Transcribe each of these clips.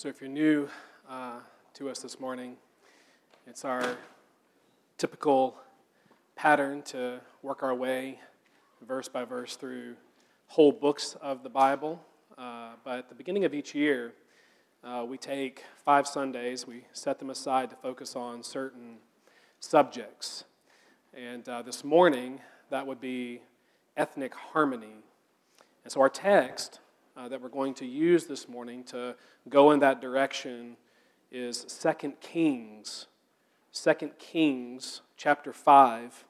So, if you're new uh, to us this morning, it's our typical pattern to work our way verse by verse through whole books of the Bible. Uh, but at the beginning of each year, uh, we take five Sundays, we set them aside to focus on certain subjects. And uh, this morning, that would be ethnic harmony. And so our text uh, that we're going to use this morning to go in that direction is 2 Kings, 2 Kings chapter 5.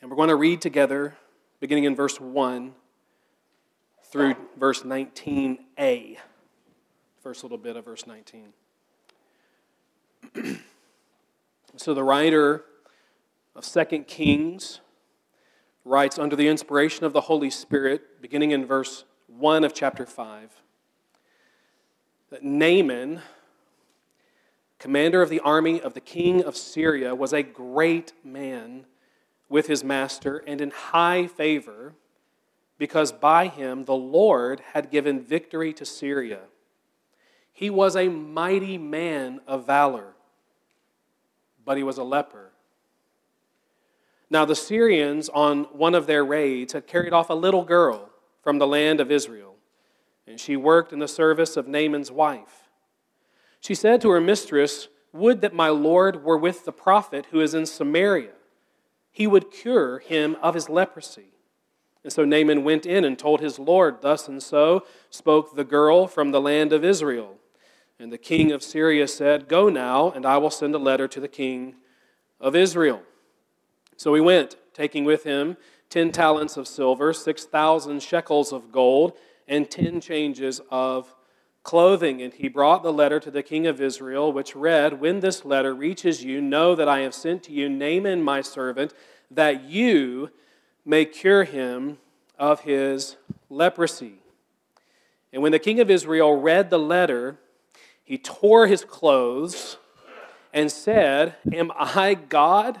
And we're going to read together, beginning in verse 1 through verse 19a. First little bit of verse 19. so the writer of 2 Kings writes under the inspiration of the Holy Spirit, beginning in verse 1 of chapter 5, that Naaman, commander of the army of the king of Syria, was a great man with his master and in high favor, because by him the Lord had given victory to Syria. He was a mighty man of valor, but he was a leper. Now, the Syrians, on one of their raids, had carried off a little girl from the land of Israel, and she worked in the service of Naaman's wife. She said to her mistress, Would that my Lord were with the prophet who is in Samaria. He would cure him of his leprosy. And so Naaman went in and told his Lord, Thus and so spoke the girl from the land of Israel. And the king of Syria said, Go now, and I will send a letter to the king of Israel. So he went, taking with him ten talents of silver, 6,000 shekels of gold, and ten changes of clothing. And he brought the letter to the king of Israel, which read, When this letter reaches you, know that I have sent to you Naaman my servant, that you may cure him of his leprosy. And when the king of Israel read the letter, he tore his clothes and said, Am I God?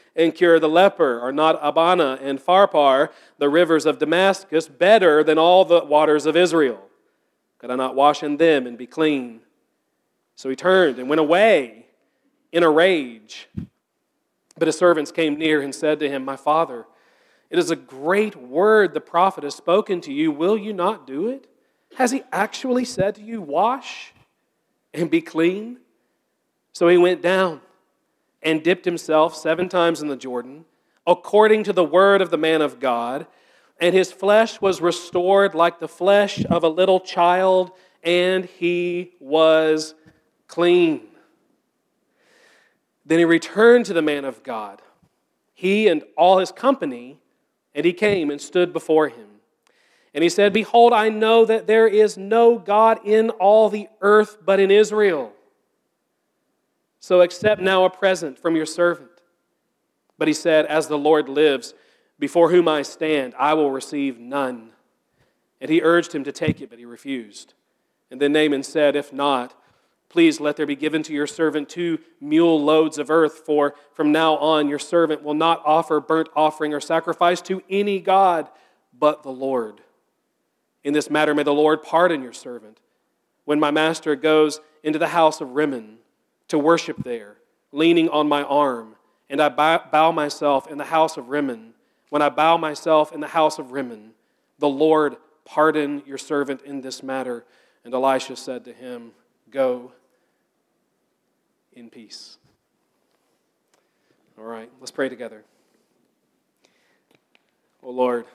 and cure the leper? Are not Abana and Pharpar, the rivers of Damascus, better than all the waters of Israel? Could I not wash in them and be clean? So he turned and went away in a rage. But his servants came near and said to him, My father, it is a great word the prophet has spoken to you. Will you not do it? Has he actually said to you, Wash and be clean? So he went down and dipped himself seven times in the Jordan, according to the word of the man of God, and his flesh was restored like the flesh of a little child, and he was clean. Then he returned to the man of God, he and all his company, and he came and stood before him. And he said, Behold, I know that there is no God in all the earth but in Israel. So accept now a present from your servant. But he said, As the Lord lives, before whom I stand, I will receive none. And he urged him to take it, but he refused. And then Naaman said, If not, please let there be given to your servant two mule loads of earth, for from now on your servant will not offer burnt offering or sacrifice to any God but the Lord. In this matter, may the Lord pardon your servant. When my master goes into the house of Rimmon to worship there, leaning on my arm, and I bow myself in the house of Rimmon, when I bow myself in the house of Rimmon, the Lord pardon your servant in this matter. And Elisha said to him, Go in peace. All right, let's pray together. Oh Lord,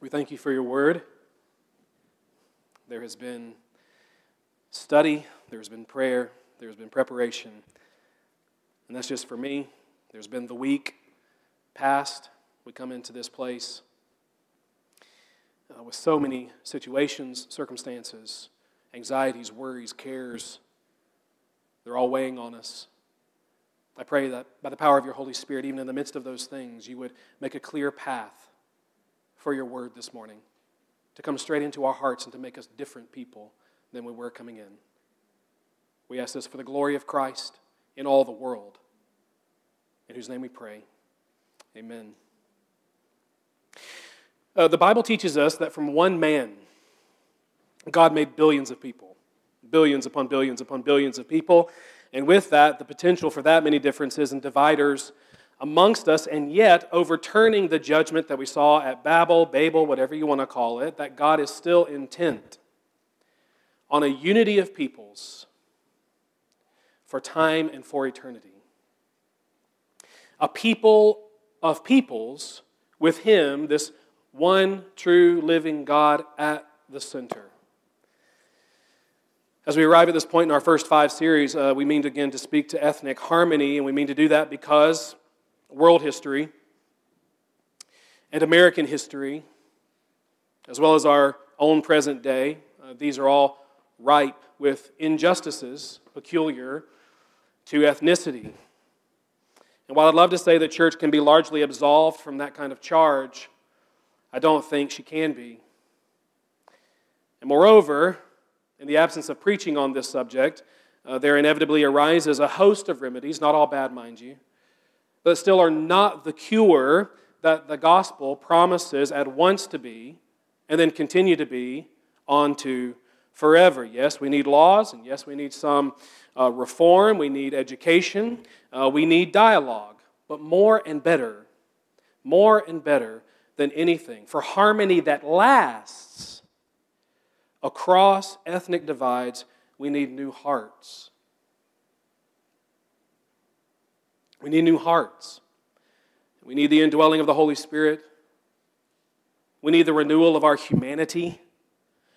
we thank you for your word. There has been study, there's been prayer, there's been preparation. And that's just for me. There's been the week past. We come into this place uh, with so many situations, circumstances, anxieties, worries, cares. They're all weighing on us. I pray that by the power of your Holy Spirit, even in the midst of those things, you would make a clear path for your word this morning to come straight into our hearts and to make us different people than we were coming in. We ask this for the glory of Christ in all the world, in whose name we pray. Amen. Uh, the Bible teaches us that from one man, God made billions of people, billions upon billions upon billions of people. And with that, the potential for that many differences and dividers amongst us, and yet overturning the judgment that we saw at Babel, Babel, whatever you want to call it, that God is still intent on a unity of peoples for time and for eternity. A people of peoples with Him, this one true living God at the center. As we arrive at this point in our first five series, uh, we mean to, again to speak to ethnic harmony, and we mean to do that because world history and American history, as well as our own present day, uh, these are all ripe with injustices peculiar to ethnicity. And while I'd love to say the church can be largely absolved from that kind of charge, I don't think she can be. And moreover, in the absence of preaching on this subject, uh, there inevitably arises a host of remedies, not all bad, mind you, but still are not the cure that the gospel promises at once to be and then continue to be onto forever. Yes, we need laws, and yes, we need some uh, reform, we need education, uh, we need dialogue, but more and better, more and better than anything, for harmony that lasts across ethnic divides, we need new hearts. We need new hearts. We need the indwelling of the Holy Spirit. We need the renewal of our humanity.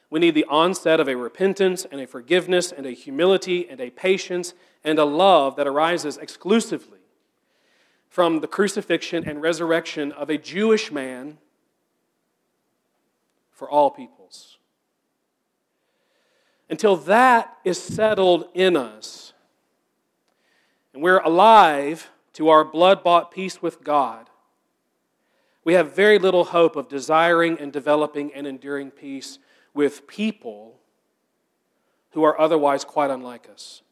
We need the onset of a repentance and a forgiveness and a humility and a patience and a love that arises exclusively from the crucifixion and resurrection of a Jewish man for all peoples. Until that is settled in us, and we're alive to our blood bought peace with God, we have very little hope of desiring and developing and enduring peace with people who are otherwise quite unlike us.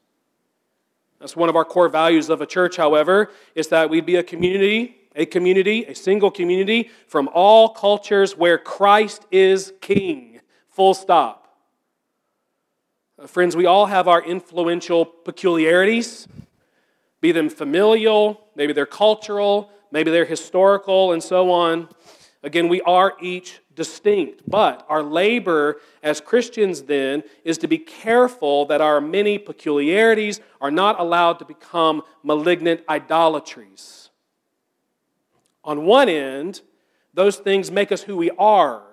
That's one of our core values of a church, however, is that we'd be a community, a community, a single community from all cultures where Christ is king. Full stop. Uh, friends, we all have our influential peculiarities, be them familial, maybe they're cultural, maybe they're historical, and so on. Again, we are each distinct. But our labor as Christians then is to be careful that our many peculiarities are not allowed to become malignant idolatries. On one end, those things make us who we are.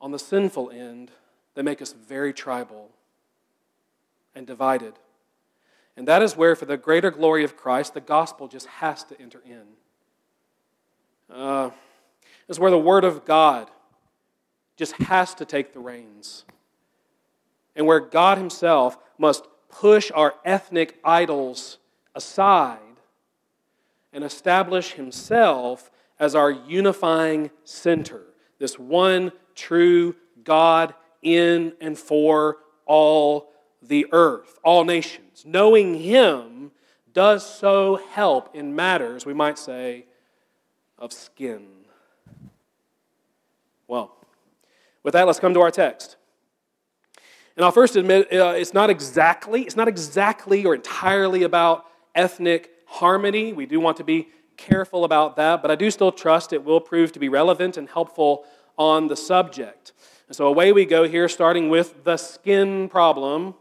On the sinful end, they make us very tribal and divided. And that is where, for the greater glory of Christ, the gospel just has to enter in. Uh, is where the Word of God just has to take the reins. And where God Himself must push our ethnic idols aside and establish Himself as our unifying center. this one true God in and for all the earth, all nations. Knowing Him does so help in matters, we might say, of skin. Well, with that, let's come to our text. And I'll first admit uh, it's not exactly it's not exactly or entirely about ethnic harmony. We do want to be careful about that, but I do still trust it will prove to be relevant and helpful on the subject. And so away we go here, starting with the skin problem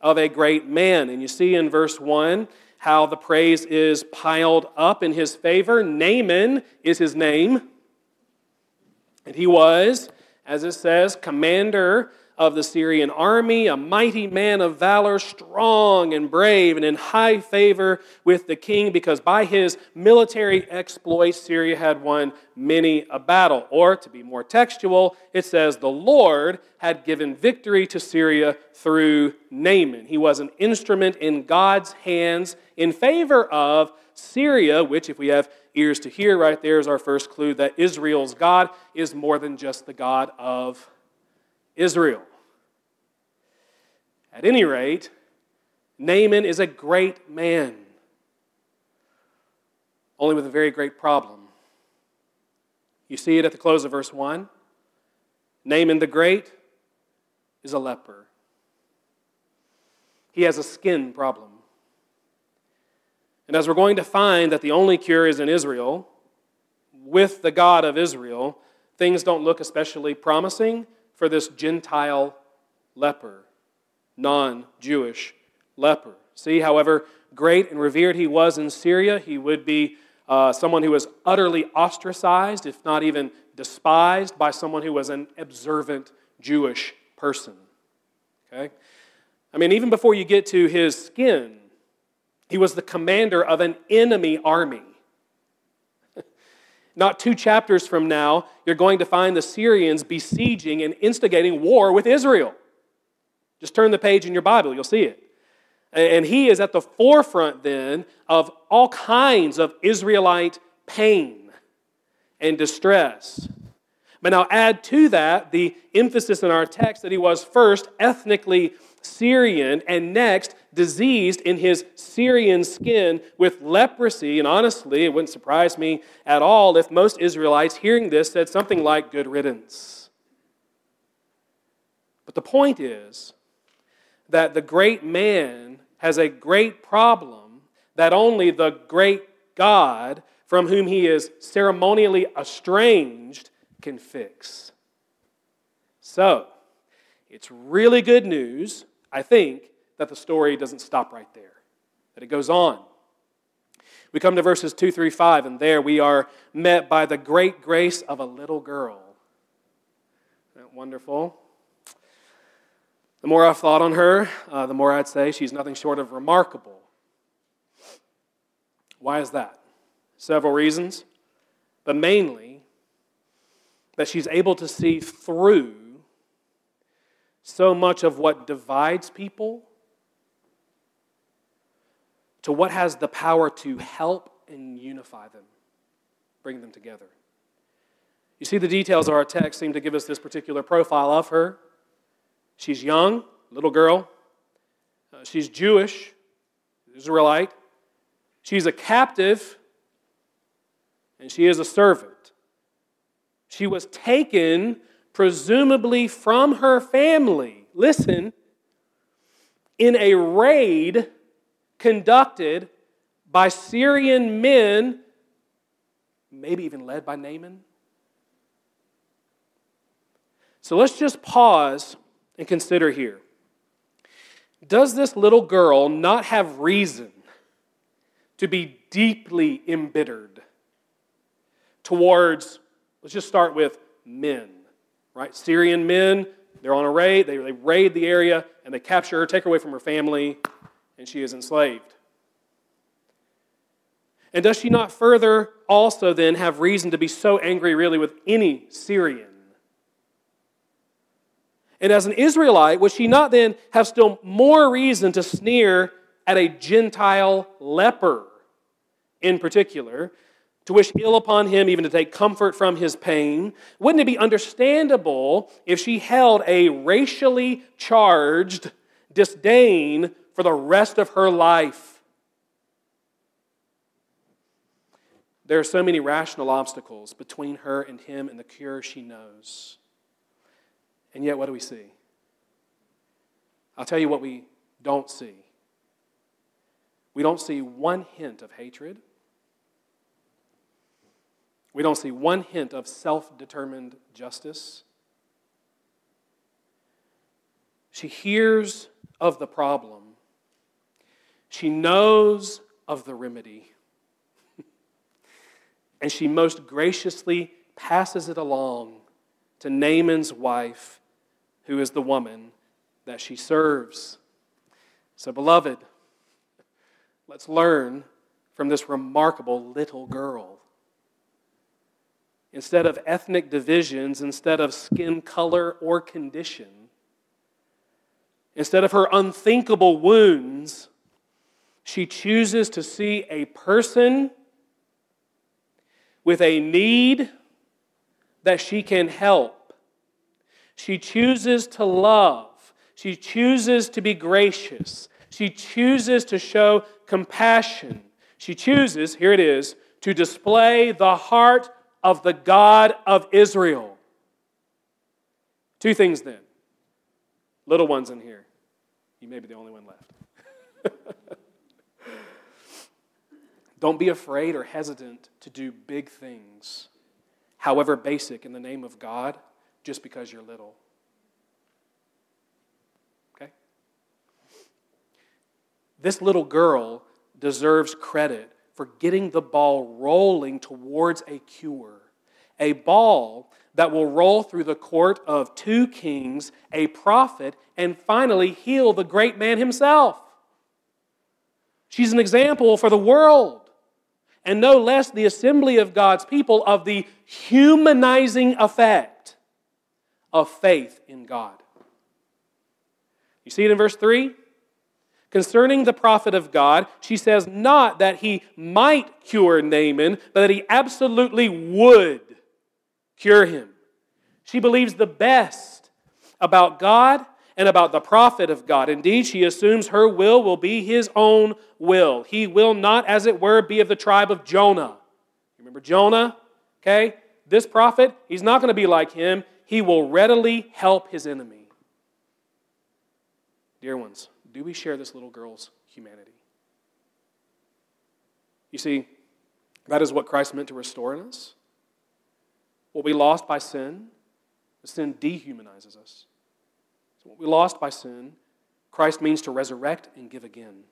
of a great man. And you see in verse 1 how the praise is piled up in his favor. Naaman is his name. And he was, as it says, commander of the Syrian army, a mighty man of valor, strong and brave, and in high favor with the king, because by his military exploits, Syria had won many a battle. Or, to be more textual, it says, The Lord had given victory to Syria through Naaman. He was an instrument in God's hands in favor of Syria, which, if we have ears to hear, right there is our first clue that Israel's God is more than just the God of Israel. At any rate, Naaman is a great man, only with a very great problem. You see it at the close of verse 1. Naaman the Great is a leper. He has a skin problem. And as we're going to find that the only cure is in Israel, with the God of Israel, things don't look especially promising for this Gentile leper, non Jewish leper. See, however great and revered he was in Syria, he would be uh, someone who was utterly ostracized, if not even despised, by someone who was an observant Jewish person. Okay? I mean, even before you get to his skin, he was the commander of an enemy army. Not two chapters from now, you're going to find the Syrians besieging and instigating war with Israel. Just turn the page in your Bible, you'll see it. And he is at the forefront then of all kinds of Israelite pain and distress. But now add to that the emphasis in our text that he was first ethnically Syrian and next diseased in his Syrian skin with leprosy. And honestly, it wouldn't surprise me at all if most Israelites hearing this said something like, Good riddance. But the point is that the great man has a great problem that only the great God, from whom he is ceremonially estranged, can fix. So, it's really good news, I think, that the story doesn't stop right there, that it goes on. We come to verses 2 through 5, and there we are met by the great grace of a little girl. Isn't that wonderful? The more I've thought on her, uh, the more I'd say she's nothing short of remarkable. Why is that? Several reasons, but mainly that she's able to see through so much of what divides people to what has the power to help and unify them, bring them together. You see, the details of our text seem to give us this particular profile of her. She's young, little girl. Uh, she's Jewish, Israelite. She's a captive, and she is a servant. She was taken, presumably from her family. Listen, in a raid conducted by Syrian men, maybe even led by Naaman. So let's just pause and consider here. Does this little girl not have reason to be deeply embittered towards, let's just start with men, right? Syrian men, they're on a raid, they, they raid the area and they capture her, take her away from her family, and she is enslaved. And does she not further also then have reason to be so angry, really, with any Syrian? And as an Israelite, would she not then have still more reason to sneer at a Gentile leper in particular? To wish ill upon him, even to take comfort from his pain? Wouldn't it be understandable if she held a racially charged disdain for the rest of her life? There are so many rational obstacles between her and him and the cure she knows. And yet, what do we see? I'll tell you what we don't see. We don't see one hint of hatred. We don't see one hint of self determined justice. She hears of the problem, she knows of the remedy, and she most graciously passes it along to Naaman's wife, who is the woman that she serves. So, beloved, let's learn from this remarkable little girl. Instead of ethnic divisions, instead of skin color or condition, instead of her unthinkable wounds, she chooses to see a person with a need that she can help. She chooses to love she chooses to be gracious. She chooses to show compassion. She chooses, here it is, to display the heart of the God of Israel. Two things then. Little ones in here. You may be the only one left. Don't be afraid or hesitant to do big things, however basic, in the name of God, just because you're little. Okay? This little girl deserves credit for getting the ball rolling towards a cure. A ball that will roll through the court of two kings, a prophet, and finally heal the great man himself. She's an example for the world, and no less the assembly of God's people of the humanizing effect of faith in God. You see it in verse 3? Concerning the prophet of God, she says not that he might cure Naaman, but that he absolutely would cure him. She believes the best about God and about the prophet of God. Indeed, she assumes her will will be his own will. He will not, as it were, be of the tribe of Jonah. Remember Jonah? Okay? This prophet, he's not going to be like him. He will readily help his enemy. Dear ones, do we share this little girl's humanity? You see, that is what Christ meant to restore in us. What we lost by sin, sin dehumanizes us. So what we lost by sin, Christ means to resurrect and give again.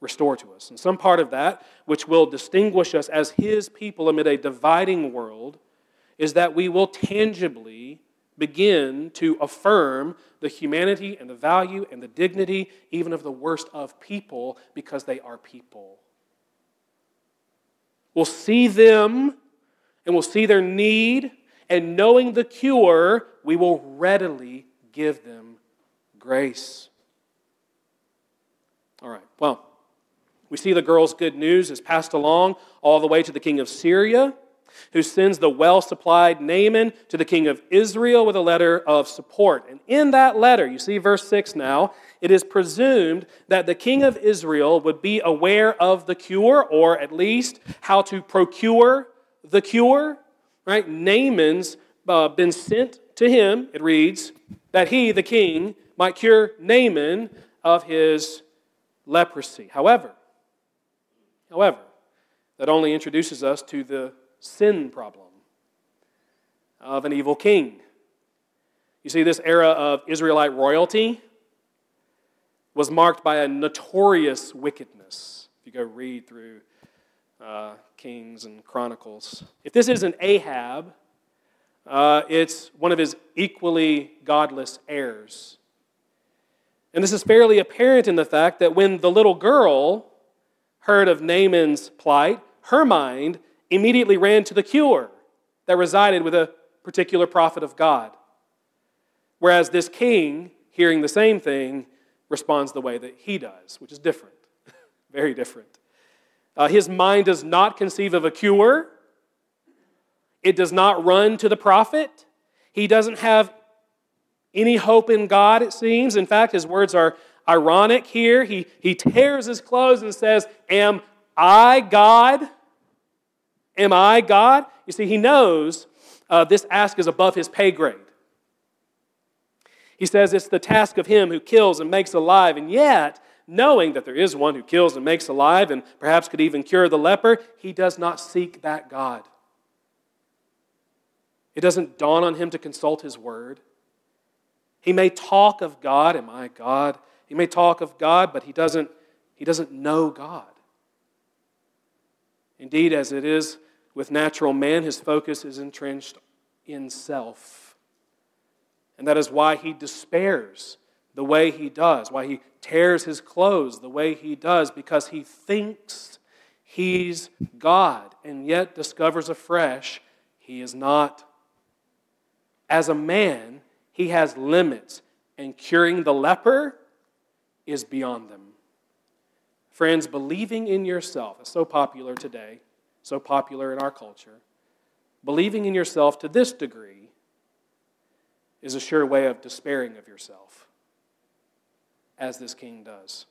Restore to us. And some part of that, which will distinguish us as His people amid a dividing world, is that we will tangibly begin to affirm the humanity and the value and the dignity even of the worst of people because they are people. We'll see them and we'll see their need, and knowing the cure, we will readily give them grace. All right, well, we see the girl's good news is passed along all the way to the king of Syria who sends the well supplied Naaman to the king of Israel with a letter of support. And in that letter, you see verse 6 now, it is presumed that the king of Israel would be aware of the cure, or at least how to procure the cure. Right? Naaman's uh, been sent to him, it reads, that he, the king, might cure Naaman of his leprosy. However, however, that only introduces us to the sin problem of an evil king. You see, this era of Israelite royalty was marked by a notorious wickedness. If you go read through uh, Kings and Chronicles, if this isn't Ahab, uh, it's one of his equally godless heirs. And this is fairly apparent in the fact that when the little girl heard of Naaman's plight, her mind immediately ran to the cure that resided with a particular prophet of God. Whereas this king, hearing the same thing, responds the way that he does, which is different, very different. Uh, his mind does not conceive of a cure. It does not run to the prophet. He doesn't have any hope in God, it seems. In fact, his words are ironic here. He, he tears his clothes and says, Am I God? Am I God? You see, he knows uh, this ask is above his pay grade. He says it's the task of him who kills and makes alive, and yet, knowing that there is one who kills and makes alive and perhaps could even cure the leper, he does not seek that God. It doesn't dawn on him to consult his word. He may talk of God, am I God? He may talk of God, but he doesn't, he doesn't know God. Indeed, as it is with natural man, his focus is entrenched in self. And that is why he despairs the way he does, why he tears his clothes the way he does, because he thinks he's God and yet discovers afresh he is not. As a man, he has limits, and curing the leper is beyond them. Friends, believing in yourself is so popular today, so popular in our culture. Believing in yourself to this degree is a sure way of despairing of yourself, as this king does.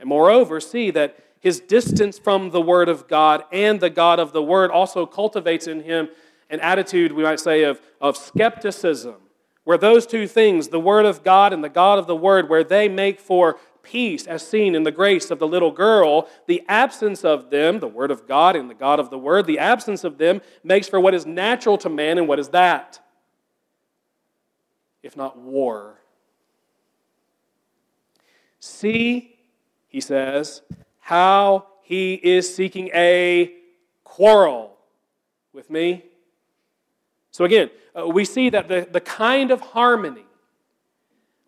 And moreover, see that his distance from the Word of God and the God of the Word also cultivates in him an attitude, we might say, of, of skepticism, where those two things, the Word of God and the God of the Word, where they make for peace, as seen in the grace of the little girl, the absence of them, the Word of God and the God of the Word, the absence of them makes for what is natural to man, and what is that? If not war. See, he says, how he is seeking a quarrel with me. So again, uh, we see that the, the kind of harmony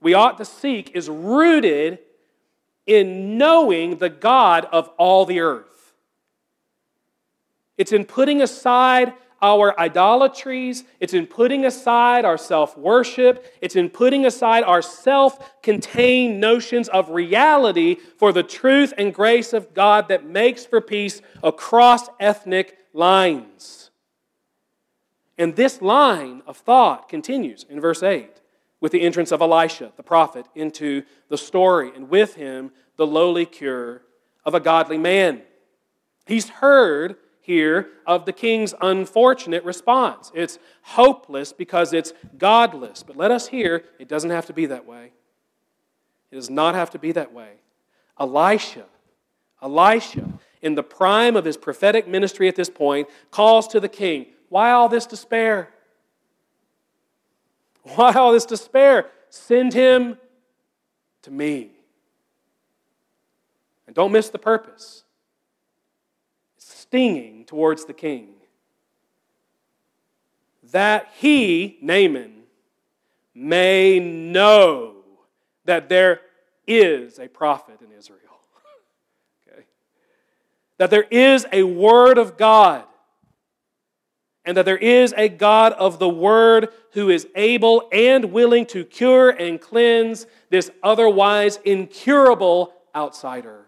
we ought to seek is rooted in knowing the God of all the earth. It's in putting aside our idolatries, it's in putting aside our self worship, it's in putting aside our self contained notions of reality for the truth and grace of God that makes for peace across ethnic lines. And this line of thought continues in verse 8 with the entrance of Elisha, the prophet, into the story, and with him, the lowly cure of a godly man. He's heard here of the king's unfortunate response. It's hopeless because it's godless. But let us hear it doesn't have to be that way. It does not have to be that way. Elisha, Elisha, in the prime of his prophetic ministry at this point, calls to the king why all this despair? Why all this despair? Send him to me. And don't miss the purpose. Stinging towards the king. That he, Naaman, may know that there is a prophet in Israel. okay? That there is a word of God and that there is a God of the Word who is able and willing to cure and cleanse this otherwise incurable outsider.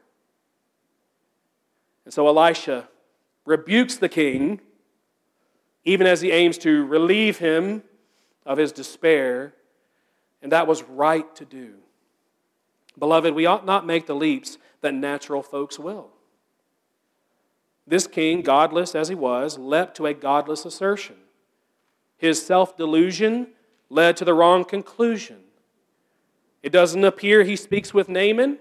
And so Elisha rebukes the king, even as he aims to relieve him of his despair, and that was right to do. Beloved, we ought not make the leaps that natural folks will. This king, godless as he was, leapt to a godless assertion. His self delusion led to the wrong conclusion. It doesn't appear he speaks with Naaman.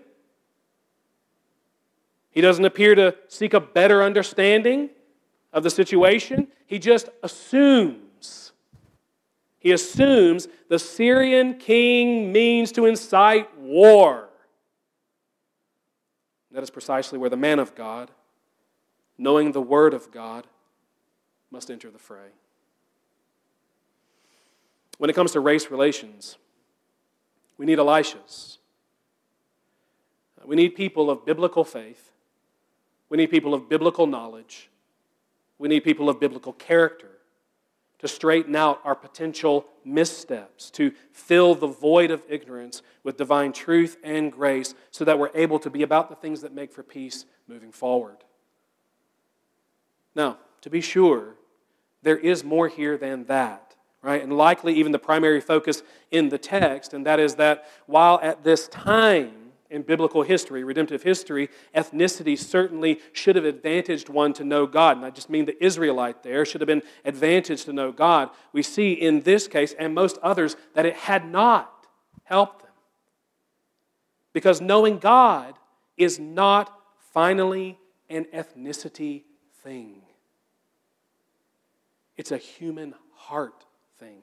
He doesn't appear to seek a better understanding of the situation. He just assumes. He assumes the Syrian king means to incite war. That is precisely where the man of God knowing the Word of God, must enter the fray. When it comes to race relations, we need Elishas. We need people of biblical faith. We need people of biblical knowledge. We need people of biblical character to straighten out our potential missteps, to fill the void of ignorance with divine truth and grace so that we're able to be about the things that make for peace moving forward. Now, to be sure, there is more here than that, right? And likely even the primary focus in the text, and that is that while at this time, in biblical history, redemptive history, ethnicity certainly should have advantaged one to know God. And I just mean the Israelite there should have been advantaged to know God. We see in this case and most others that it had not helped them. Because knowing God is not finally an ethnicity thing, it's a human heart thing.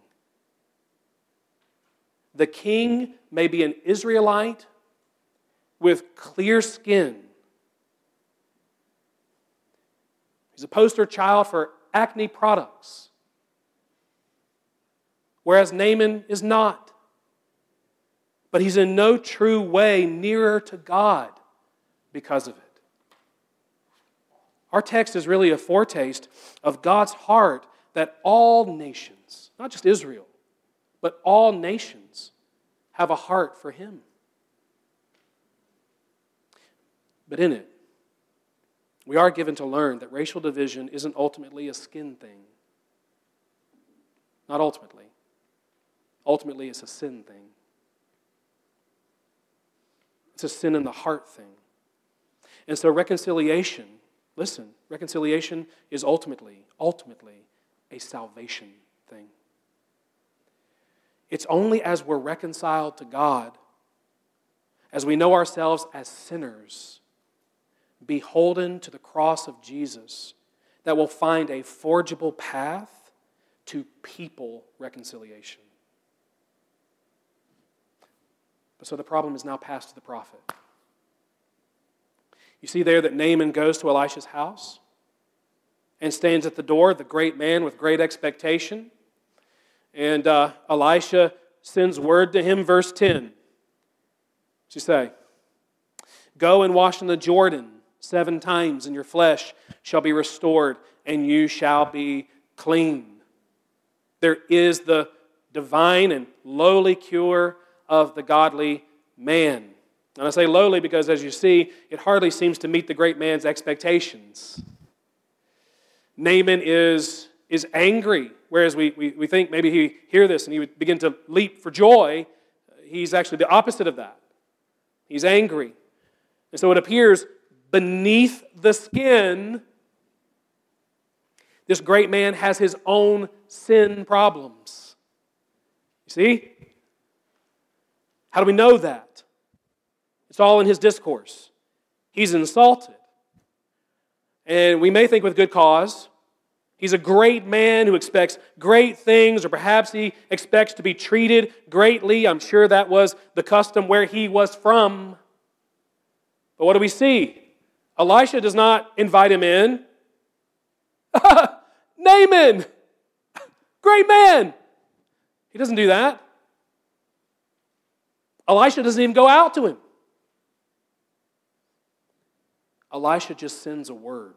The king may be an Israelite with clear skin. He's a poster child for acne products, whereas Naaman is not. But he's in no true way nearer to God because of it. Our text is really a foretaste of God's heart that all nations, not just Israel, but all nations, have a heart for Him. But in it, we are given to learn that racial division isn't ultimately a skin thing. Not ultimately. Ultimately, it's a sin thing. It's a sin in the heart thing. And so, reconciliation, listen, reconciliation is ultimately, ultimately a salvation thing. It's only as we're reconciled to God, as we know ourselves as sinners, beholden to the cross of Jesus that we'll find a forgeable path to people reconciliation. But so the problem is now passed to the prophet. You see there that Naaman goes to Elisha's house and stands at the door, the great man with great expectation. And uh, Elisha sends word to him, verse 10. She say, Go and wash in the Jordan seven times, and your flesh shall be restored, and you shall be clean. There is the divine and lowly cure of the godly man. And I say lowly because, as you see, it hardly seems to meet the great man's expectations. Naaman is, is angry, whereas we, we, we think maybe he hear this and he would begin to leap for joy. He's actually the opposite of that. He's angry. And so it appears beneath the skin, this great man has his own sin problems. You see? How do we know that? It's all in his discourse. He's insulted. And we may think with good cause. He's a great man who expects great things, or perhaps he expects to be treated greatly. I'm sure that was the custom where he was from. But what do we see? Elisha does not invite him in. Naaman, great man. He doesn't do that. Elisha doesn't even go out to him. Elisha just sends a word.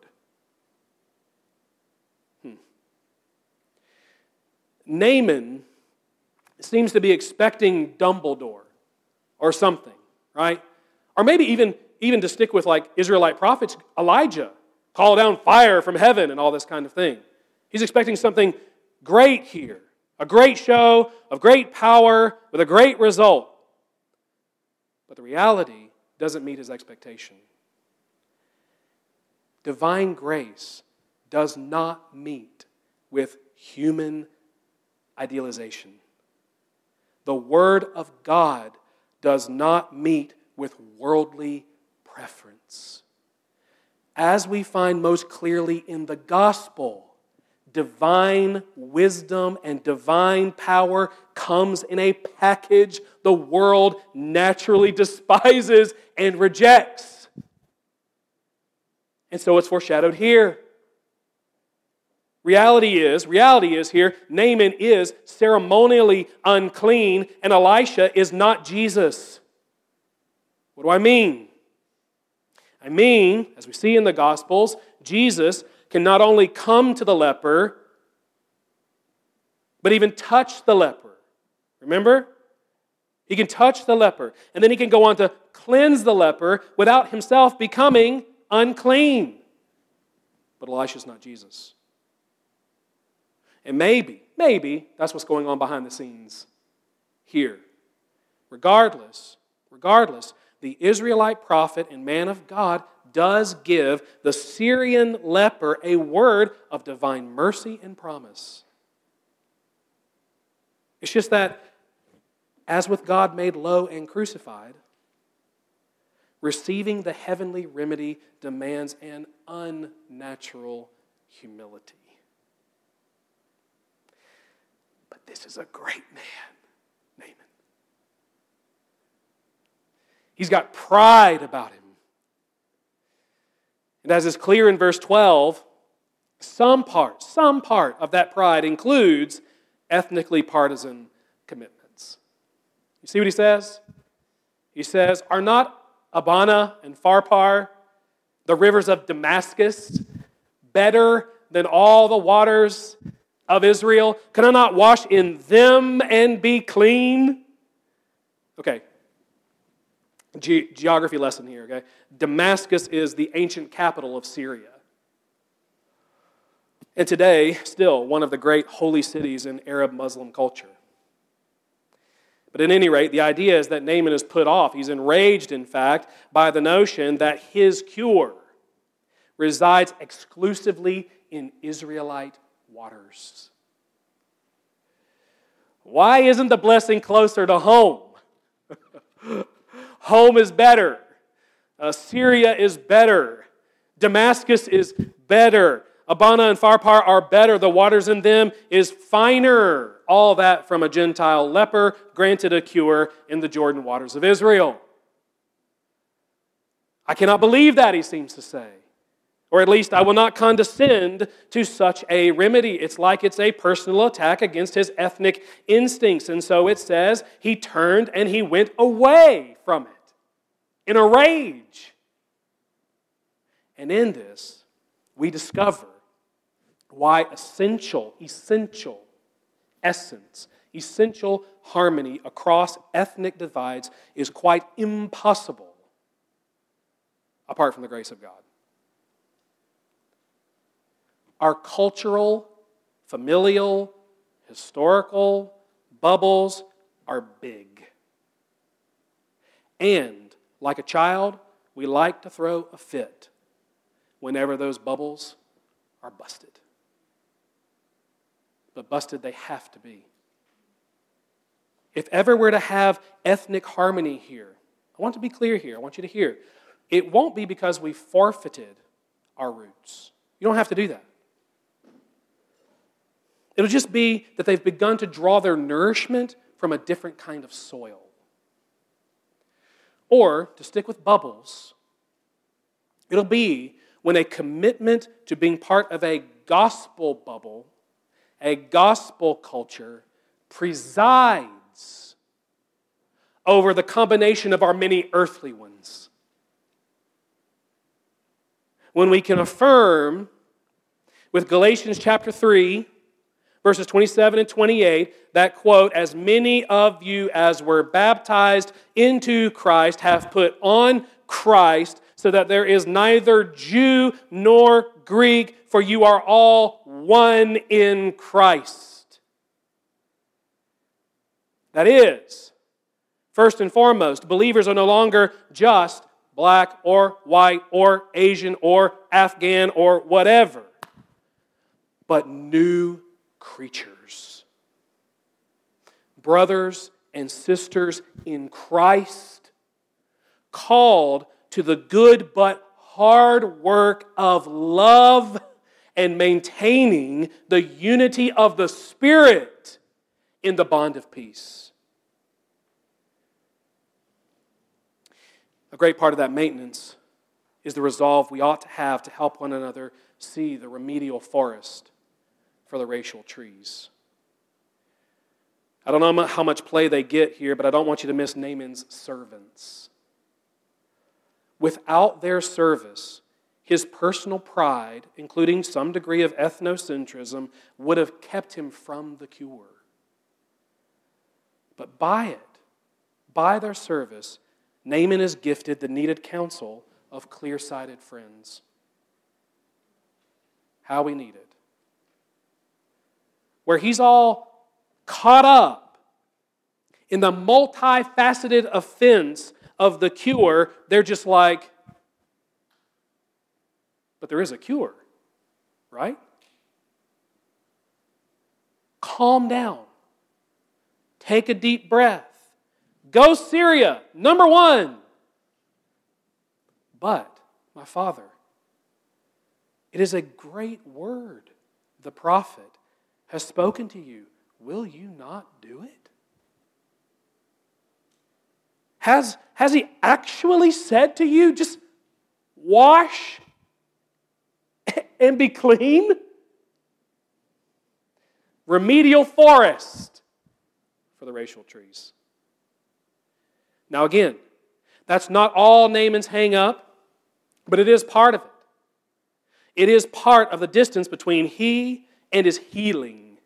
Hmm. Naaman seems to be expecting Dumbledore or something, right? Or maybe even even to stick with like Israelite prophets, Elijah, call down fire from heaven and all this kind of thing. He's expecting something great here, a great show of great power with a great result. But the reality doesn't meet his expectation. Divine grace does not meet with human idealization. The Word of God does not meet with worldly preference. As we find most clearly in the gospel, divine wisdom and divine power comes in a package the world naturally despises and rejects. And so it's foreshadowed here. Reality is, reality is here, Naaman is ceremonially unclean, and Elisha is not Jesus. What do I mean? I mean, as we see in the Gospels, Jesus can not only come to the leper, but even touch the leper. Remember? He can touch the leper, and then he can go on to cleanse the leper without himself becoming unclean. But Elisha's not Jesus. And maybe, maybe that's what's going on behind the scenes here. Regardless, regardless, the Israelite prophet and man of God does give the Syrian leper a word of divine mercy and promise. It's just that, as with God made low and crucified, receiving the heavenly remedy demands an unnatural humility. But this is a great man, Naaman. He's got pride about him. And as is clear in verse 12, some part, some part of that pride includes ethnically partisan commitments. You see what he says? He says, Are not Abana and Pharpar, the rivers of Damascus, better than all the waters of Israel? Can I not wash in them and be clean? Okay, Ge- geography lesson here, okay? Damascus is the ancient capital of Syria. And today, still one of the great holy cities in Arab Muslim culture. But at any rate, the idea is that Naaman is put off. He's enraged, in fact, by the notion that his cure resides exclusively in Israelite waters. Why isn't the blessing closer to home? Home is better. Uh, Syria is better. Damascus is better. Abana and Pharpar are better. The waters in them is finer. All that from a Gentile leper granted a cure in the Jordan waters of Israel. I cannot believe that, he seems to say. Or at least I will not condescend to such a remedy. It's like it's a personal attack against his ethnic instincts. And so it says he turned and he went away from it in a rage. And in this, we discover why essential, essential essence, essential harmony across ethnic divides is quite impossible apart from the grace of God. Our cultural, familial, historical bubbles are big. And like a child, we like to throw a fit whenever those bubbles are busted. But busted they have to be. If ever we're to have ethnic harmony here, I want to be clear here, I want you to hear. It won't be because we forfeited our roots. You don't have to do that. It'll just be that they've begun to draw their nourishment from a different kind of soil. Or, to stick with bubbles, it'll be when a commitment to being part of a gospel bubble, a gospel culture, presides over the combination of our many earthly ones. When we can affirm with Galatians chapter 3, verses 27 and 28, that quote, as many of you as were baptized into Christ have put on Christ, so that there is neither Jew nor Greek, for you are all one in Christ. That is, first and foremost, believers are no longer just black or white or Asian or Afghan or whatever, but new creatures. Brothers and sisters in Christ, called to the good but hard work of love and maintaining the unity of the Spirit in the bond of peace. A great part of that maintenance is the resolve we ought to have to help one another see the remedial forest for the racial trees. I don't know how much play they get here, but I don't want you to miss Naaman's servants. Without their service, his personal pride, including some degree of ethnocentrism, would have kept him from the cure. But by it, by their service, Naaman is gifted the needed counsel of clear sighted friends. How we need it. Where he's all caught up in the multifaceted offense of the cure, they're just like, but there is a cure, right? Calm down. Take a deep breath. Go Syria, number one. But, my father, it is a great word the prophet has spoken to you. Will you not do it? Has, has he actually said to you, just wash and be clean? Remedial forest for the racial trees. Now, again, that's not all Naaman's hang up, but it is part of it. It is part of the distance between he and his healing.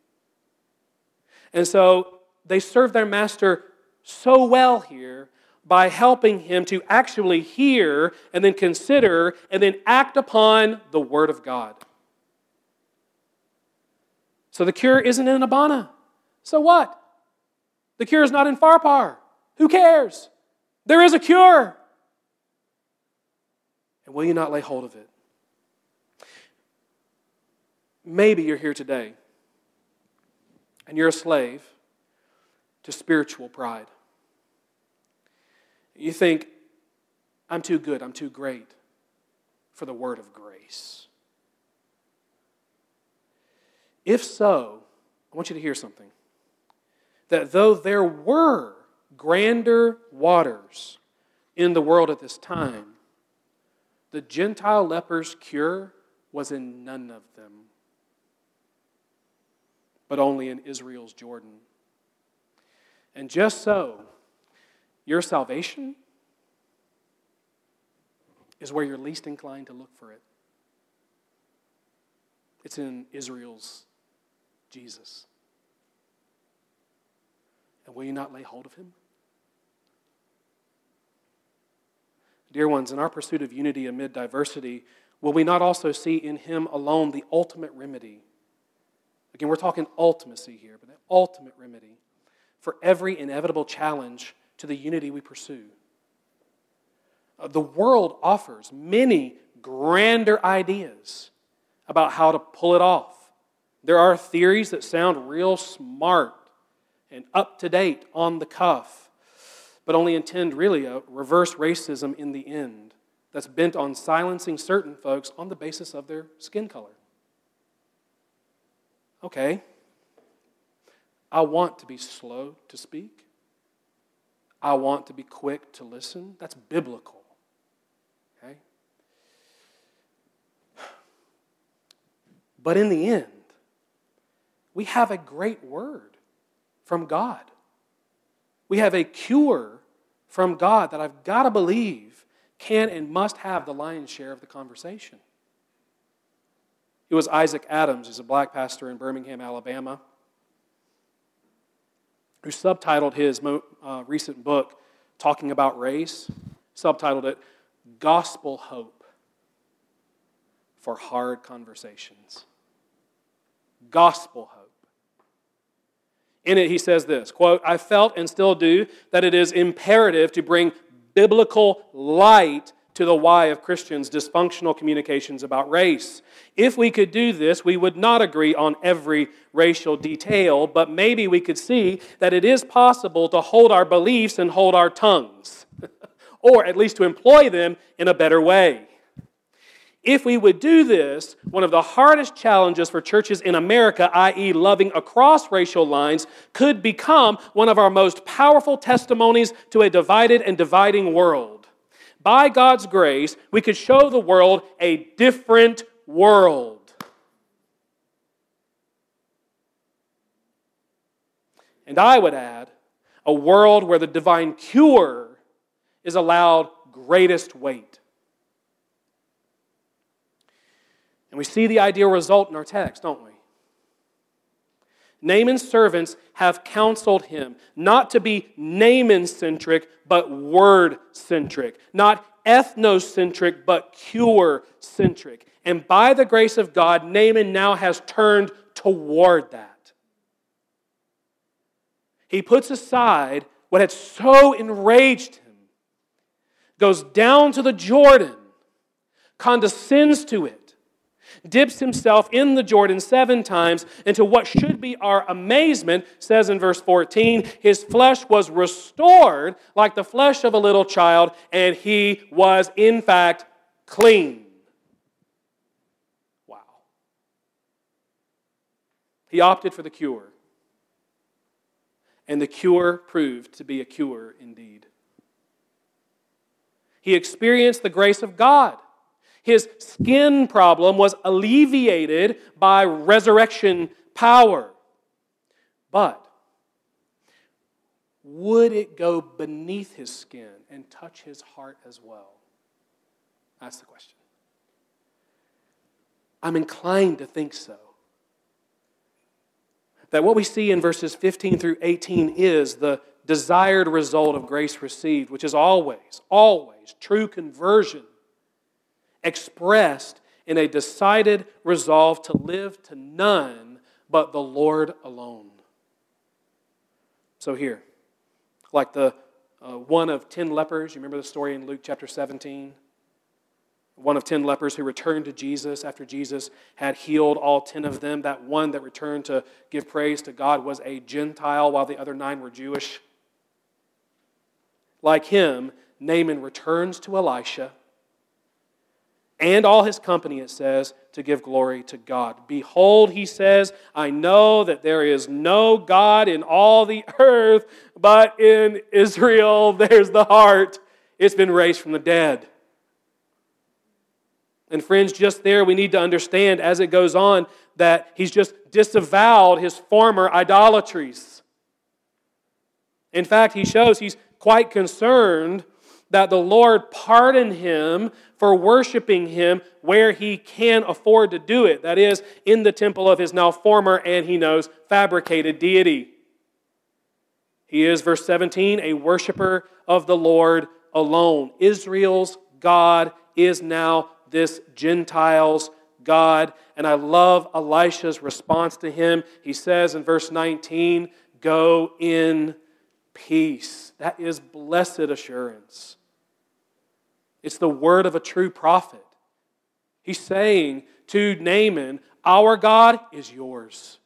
And so they serve their master so well here by helping him to actually hear and then consider and then act upon the Word of God. So the cure isn't in Abana. So what? The cure is not in Pharpar. Who cares? There is a cure. And will you not lay hold of it? Maybe you're here today and you're a slave to spiritual pride. You think, I'm too good, I'm too great for the word of grace. If so, I want you to hear something. That though there were grander waters in the world at this time, the Gentile leper's cure was in none of them, but only in Israel's Jordan. And just so, your salvation is where you're least inclined to look for it. It's in Israel's Jesus. And will you not lay hold of him? Dear ones, in our pursuit of unity amid diversity, will we not also see in him alone the ultimate remedy? Again, we're talking ultimacy here, but the ultimate remedy for every inevitable challenge to the unity we pursue. Uh, the world offers many grander ideas about how to pull it off. There are theories that sound real smart and up to date on the cuff, but only intend really a reverse racism in the end that's bent on silencing certain folks on the basis of their skin color. Okay, I want to be slow to speak. I want to be quick to listen. That's biblical. Okay? But in the end, we have a great word from God. We have a cure from God that I've got to believe can and must have the lion's share of the conversation. It was Isaac Adams, who's a black pastor in Birmingham, Alabama who subtitled his uh, recent book, talking about race, subtitled it Gospel Hope for Hard Conversations. Gospel hope. In it, he says this quote, I felt and still do that it is imperative to bring biblical light to the why of Christians' dysfunctional communications about race. If we could do this, we would not agree on every racial detail, but maybe we could see that it is possible to hold our beliefs and hold our tongues, or at least to employ them in a better way. If we would do this, one of the hardest challenges for churches in America, i.e., loving across racial lines, could become one of our most powerful testimonies to a divided and dividing world by God's grace, we could show the world a different world. And I would add, a world where the divine cure is allowed greatest weight. And we see the ideal result in our text, don't we? Naaman's servants have counseled him not to be Naaman centric, but word centric, not ethnocentric, but cure centric. And by the grace of God, Naaman now has turned toward that. He puts aside what had so enraged him, goes down to the Jordan, condescends to it dips himself in the Jordan seven times, and to what should be our amazement, says in verse 14, his flesh was restored like the flesh of a little child, and he was in fact clean. Wow. He opted for the cure. And the cure proved to be a cure indeed. He experienced the grace of God his skin problem was alleviated by resurrection power. But would it go beneath his skin and touch his heart as well? That's the question. I'm inclined to think so. That what we see in verses 15 through 18 is the desired result of grace received, which is always, always true conversion expressed in a decided resolve to live to none but the Lord alone. So, here, like the uh, one of ten lepers, you remember the story in Luke chapter 17? One of ten lepers who returned to Jesus after Jesus had healed all ten of them. That one that returned to give praise to God was a Gentile, while the other nine were Jewish. Like him, Naaman returns to Elisha and all his company, it says, to give glory to God. Behold, he says, I know that there is no God in all the earth, but in Israel there's the heart. It's been raised from the dead. And friends, just there we need to understand as it goes on that he's just disavowed his former idolatries. In fact, he shows he's quite concerned that the Lord pardon him for worshiping him where he can afford to do it. That is, in the temple of his now former and he knows fabricated deity. He is, verse 17, a worshiper of the Lord alone. Israel's God is now this Gentile's God. And I love Elisha's response to him. He says in verse 19, Go in peace. That is blessed assurance. It's the word of a true prophet. He's saying to Naaman, Our God is yours.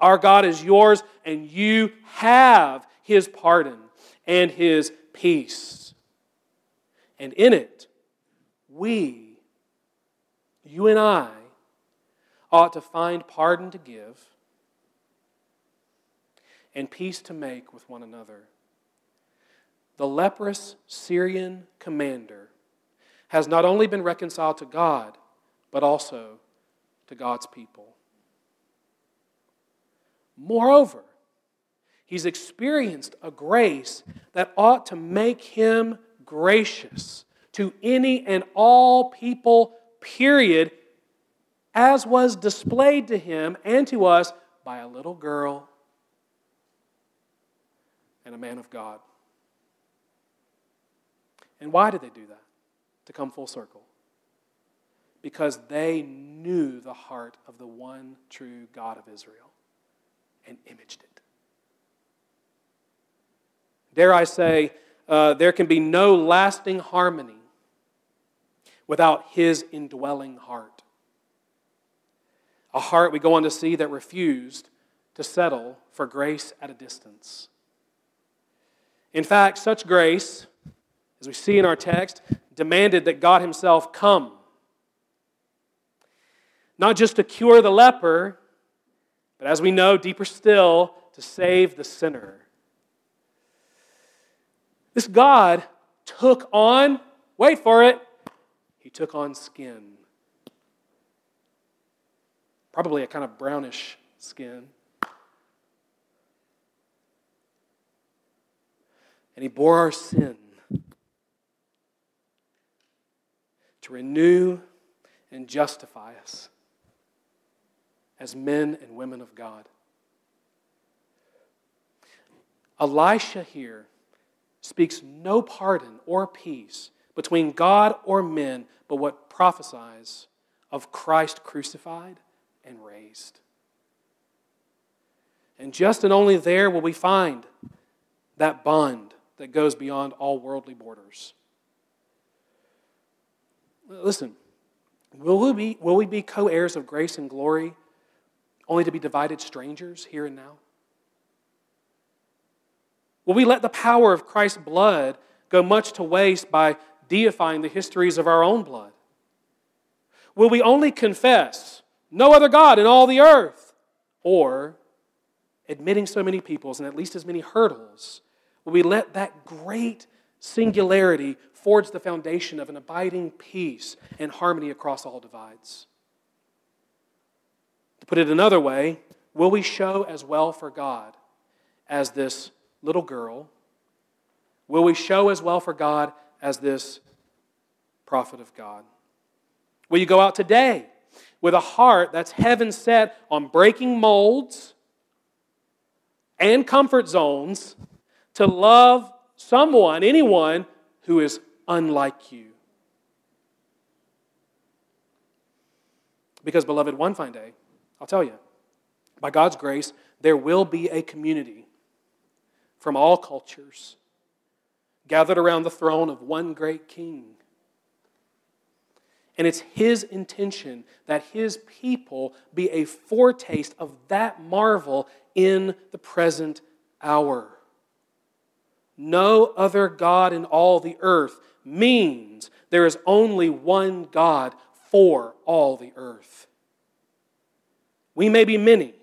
Our God is yours, and you have his pardon and his peace. And in it, we, you and I, ought to find pardon to give and peace to make with one another the leprous Syrian commander has not only been reconciled to God, but also to God's people. Moreover, he's experienced a grace that ought to make him gracious to any and all people, period, as was displayed to him and to us by a little girl and a man of God. And why did they do that? To come full circle. Because they knew the heart of the one true God of Israel and imaged it. Dare I say, uh, there can be no lasting harmony without his indwelling heart. A heart we go on to see that refused to settle for grace at a distance. In fact, such grace as we see in our text, demanded that God Himself come. Not just to cure the leper, but as we know, deeper still, to save the sinner. This God took on, wait for it, He took on skin. Probably a kind of brownish skin. And He bore our sin to renew and justify us as men and women of God. Elisha here speaks no pardon or peace between God or men, but what prophesies of Christ crucified and raised. And just and only there will we find that bond that goes beyond all worldly borders. Listen, will we be, will we be co heirs of grace and glory only to be divided strangers here and now? Will we let the power of Christ's blood go much to waste by deifying the histories of our own blood? Will we only confess no other God in all the earth? Or, admitting so many peoples and at least as many hurdles, will we let that great singularity forge the foundation of an abiding peace and harmony across all divides? To put it another way, will we show as well for God as this little girl? Will we show as well for God as this prophet of God? Will you go out today with a heart that's heaven set on breaking molds and comfort zones to love someone, anyone who is unlike you? Because, beloved, one fine day, I'll tell you, by God's grace, there will be a community from all cultures gathered around the throne of one great king. And it's his intention that his people be a foretaste of that marvel in the present hour. No other God in all the earth means there is only one God for all the earth. We may be many,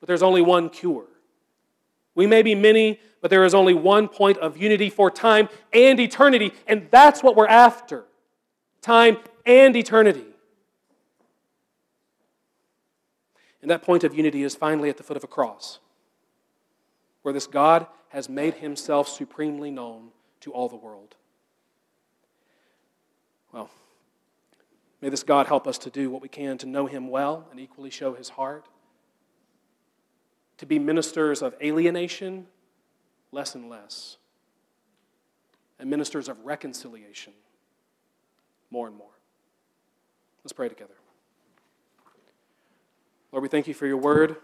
but there's only one cure. We may be many, but there is only one point of unity for time and eternity, and that's what we're after time and eternity. And that point of unity is finally at the foot of a cross, where this God has made himself supremely known to all the world. Well, may this God help us to do what we can to know him well and equally show his heart to be ministers of alienation less and less, and ministers of reconciliation more and more. Let's pray together. Lord, we thank you for your word.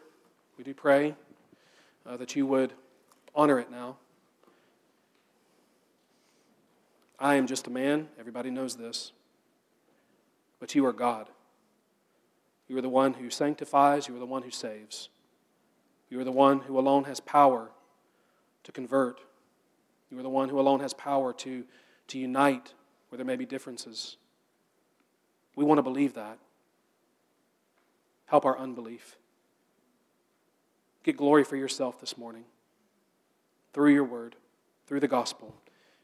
We do pray uh, that you would honor it now. I am just a man. Everybody knows this. But you are God. You are the one who sanctifies, you are the one who saves. You are the one who alone has power to convert. You are the one who alone has power to, to unite where there may be differences. We want to believe that. Help our unbelief. Get glory for yourself this morning through your word, through the gospel.